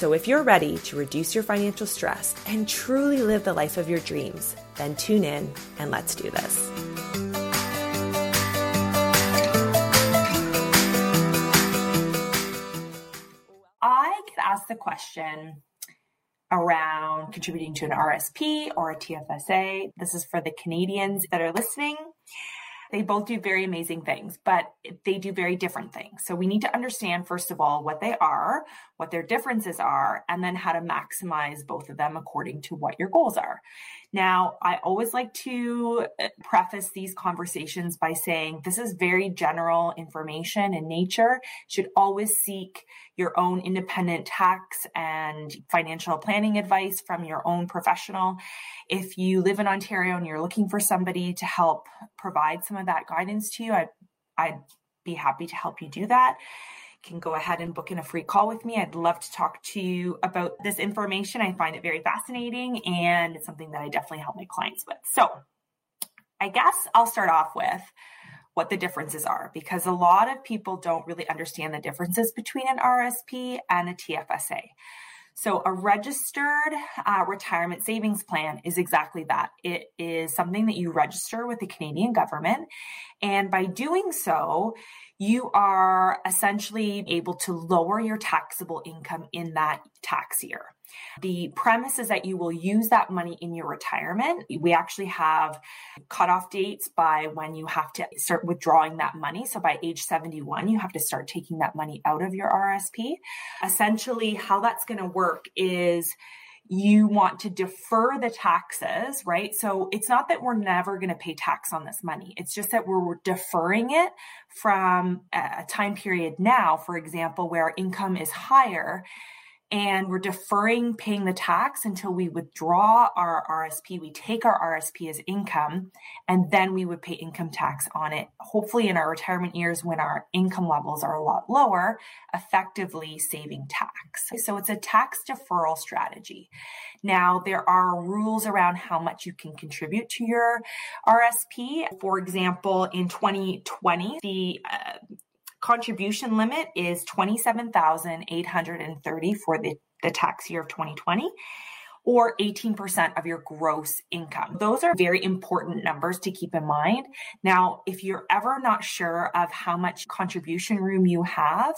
So, if you're ready to reduce your financial stress and truly live the life of your dreams, then tune in and let's do this. I get asked the question around contributing to an RSP or a TFSA. This is for the Canadians that are listening. They both do very amazing things, but they do very different things. So we need to understand, first of all, what they are, what their differences are, and then how to maximize both of them according to what your goals are. Now, I always like to uh, preface these conversations by saying this is very general information in nature. Should always seek your own independent tax and financial planning advice from your own professional. If you live in Ontario and you're looking for somebody to help provide some of that guidance to you, I, I'd be happy to help you do that You can go ahead and book in a free call with me. I'd love to talk to you about this information. I find it very fascinating and it's something that I definitely help my clients with. So, I guess I'll start off with what the differences are because a lot of people don't really understand the differences between an RSP and a TFSA. So, a registered uh, retirement savings plan is exactly that. It is something that you register with the Canadian government. And by doing so, you are essentially able to lower your taxable income in that tax year. The premise is that you will use that money in your retirement. We actually have cutoff dates by when you have to start withdrawing that money. So by age 71, you have to start taking that money out of your RSP. Essentially, how that's going to work is you want to defer the taxes, right? So it's not that we're never going to pay tax on this money. It's just that we're deferring it from a time period now, for example, where income is higher and we're deferring paying the tax until we withdraw our RSP. We take our RSP as income, and then we would pay income tax on it, hopefully in our retirement years when our income levels are a lot lower, effectively saving tax. So it's a tax deferral strategy. Now, there are rules around how much you can contribute to your RSP. For example, in 2020, the uh, contribution limit is 27,830 for the, the tax year of 2020 or 18% of your gross income. Those are very important numbers to keep in mind. Now, if you're ever not sure of how much contribution room you have,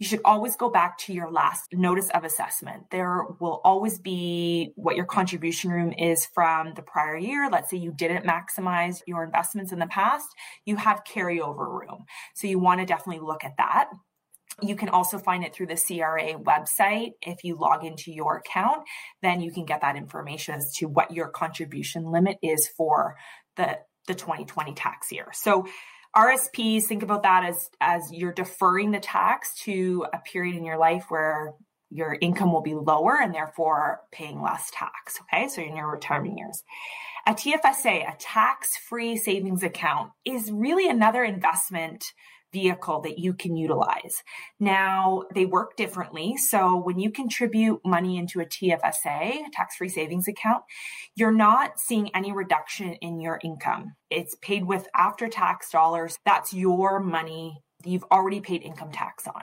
you should always go back to your last notice of assessment. There will always be what your contribution room is from the prior year. Let's say you didn't maximize your investments in the past, you have carryover room. So you want to definitely look at that. You can also find it through the CRA website. If you log into your account, then you can get that information as to what your contribution limit is for the, the 2020 tax year. So RSPs, think about that as as you're deferring the tax to a period in your life where your income will be lower and therefore paying less tax. Okay, so in your retirement years. A TFSA, a tax free savings account, is really another investment vehicle that you can utilize. Now, they work differently. So when you contribute money into a TFSA, tax free savings account, you're not seeing any reduction in your income. It's paid with after tax dollars. That's your money you've already paid income tax on.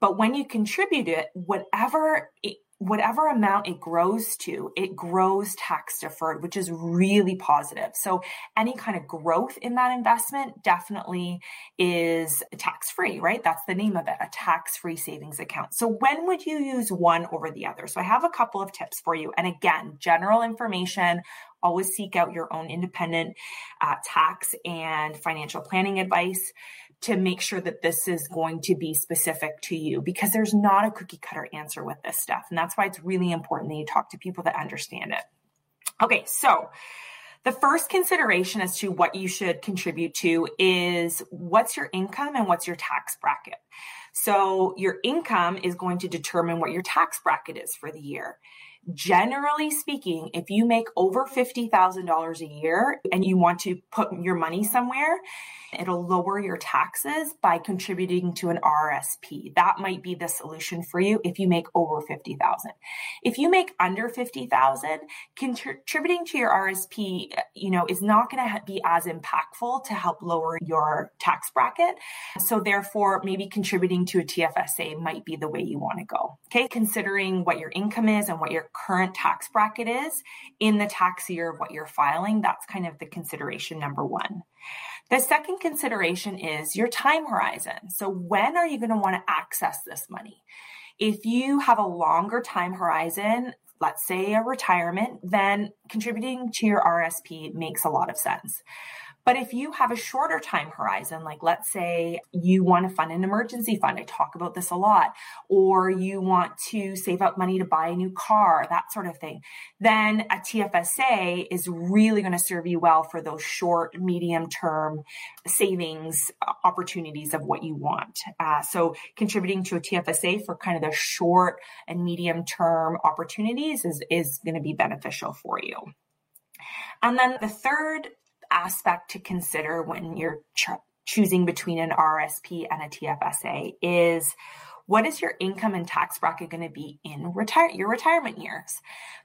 But when you contribute it, whatever it, whatever amount it grows to, it grows tax deferred, which is really positive. So any kind of growth in that investment definitely is tax free, right? That's the name of it, a tax free savings account. So when would you use one over the other? So I have a couple of tips for you. And again, general information, always seek out your own independent uh, tax and financial planning advice to make sure that this is going to be specific to you because there's not a cookie cutter answer with this stuff. And that's why it's really important that you talk to people that understand it. Okay, so the first consideration as to what you should contribute to is what's your income and what's your tax bracket. So your income is going to determine what your tax bracket is for the year generally speaking, if you make over $50,000 a year and you want to put your money somewhere, it'll lower your taxes by contributing to an RSP. That might be the solution for you if you make over 50,000. If you make under 50,000, contributing to your RSP, you know, is not going to be as impactful to help lower your tax bracket. So therefore, maybe contributing to a TFSA might be the way you want to go. Okay, considering what your income is and what your current tax bracket is in the tax year of what you're filing. That's kind of the consideration number one. The second consideration is your time horizon. So, when are you going to want to access this money? If you have a longer time horizon, let's say a retirement, then contributing to your RSP makes a lot of sense. But if you have a shorter time horizon, like let's say you want to fund an emergency fund, I talk about this a lot, or you want to save up money to buy a new car, that sort of thing, then a TFSA is really going to serve you well for those short, medium term savings opportunities of what you want. Uh, so contributing to a TFSA for kind of the short and medium term opportunities is, is going to be beneficial for you. And then the third aspect to consider when you're ch- choosing between an RSP and a TFSA is what is your income and tax bracket going to be in retire your retirement years?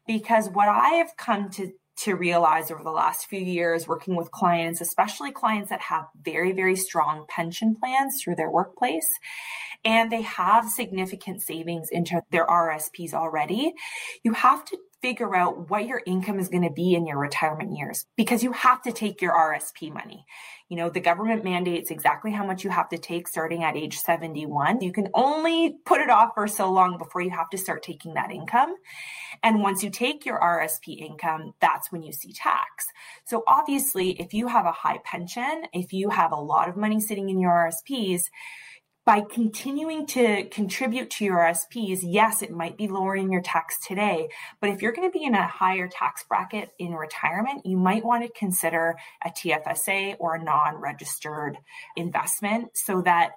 Because what I have come to to realize over the last few years working with clients, especially clients that have very, very strong pension plans through their workplace, and they have significant savings into their RSPs already, you have to figure out what your income is going to be in your retirement years because you have to take your RSP money. You know, the government mandates exactly how much you have to take starting at age 71. You can only put it off for so long before you have to start taking that income. And once you take your RSP income, that's when you see tax. So obviously, if you have a high pension, if you have a lot of money sitting in your RSPs, by continuing to contribute to your RSPs, yes, it might be lowering your tax today, but if you're going to be in a higher tax bracket in retirement, you might want to consider a TFSA or a non registered investment so that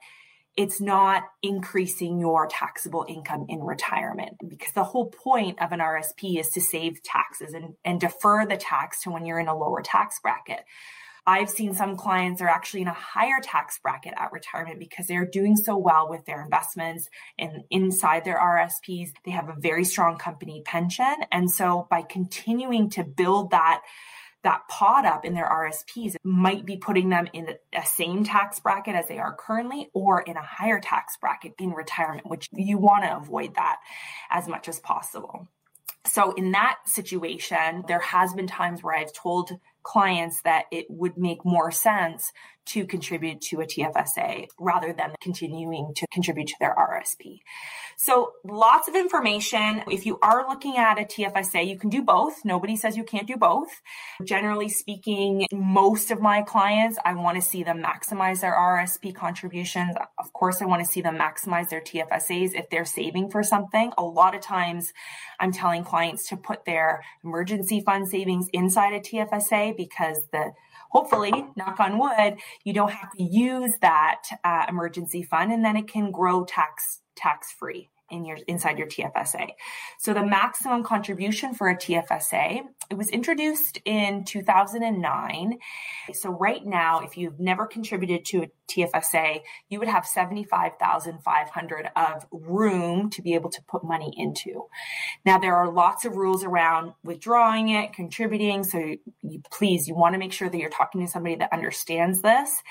it's not increasing your taxable income in retirement because the whole point of an RSP is to save taxes and, and defer the tax to when you're in a lower tax bracket. I've seen some clients are actually in a higher tax bracket at retirement because they're doing so well with their investments and inside their RSPs, they have a very strong company pension. And so by continuing to build that that pot up in their RSPs might be putting them in a same tax bracket as they are currently or in a higher tax bracket in retirement, which you want to avoid that as much as possible. So in that situation, there has been times where I've told clients that it would make more sense to contribute to a TFSA rather than continuing to contribute to their RSP. So lots of information. If you are looking at a TFSA, you can do both. Nobody says you can't do both. Generally speaking, most of my clients, I want to see them maximize their RSP contributions. Of course, I want to see them maximize their TFSAs if they're saving for something. A lot of times I'm telling clients to put their emergency fund savings inside a TFSA because the hopefully, knock on wood, you don't have to use that uh, emergency fund and then it can grow tax tax free in your inside your TFSA. So the maximum contribution for a TFSA, it was introduced in 2009. So right now, if you've never contributed to a TFSA, you would have 75,500 of room to be able to put money into. Now there are lots of rules around withdrawing it, contributing. So you, please, you want to make sure that you're talking to somebody that understands this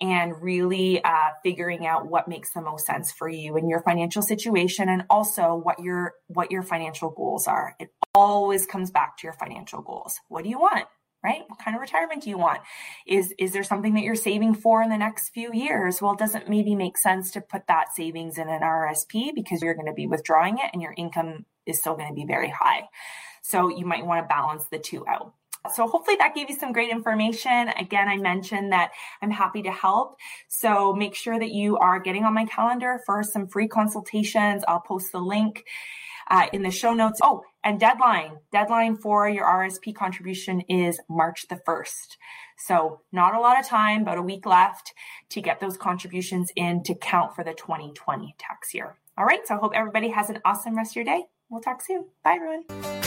and really uh, figuring out what makes the most sense for you and your financial situation and also what your what your financial goals are. It always comes back to your financial goals. What do you want right? What kind of retirement do you want? Is is there something that you're saving for in the next few years? Well it doesn't maybe make sense to put that savings in an rsp because you're going to be withdrawing it and your income is still going to be very high. So you might want to balance the two out so hopefully that gave you some great information. Again, I mentioned that I'm happy to help. So make sure that you are getting on my calendar for some free consultations. I'll post the link uh, in the show notes. Oh, And deadline, deadline for your RSP contribution is March the 1st. So not a lot of time, about a week left to get those contributions in to count for the 2020 tax year. All right. So I hope everybody has an awesome rest of your day. We'll talk soon. Bye, everyone.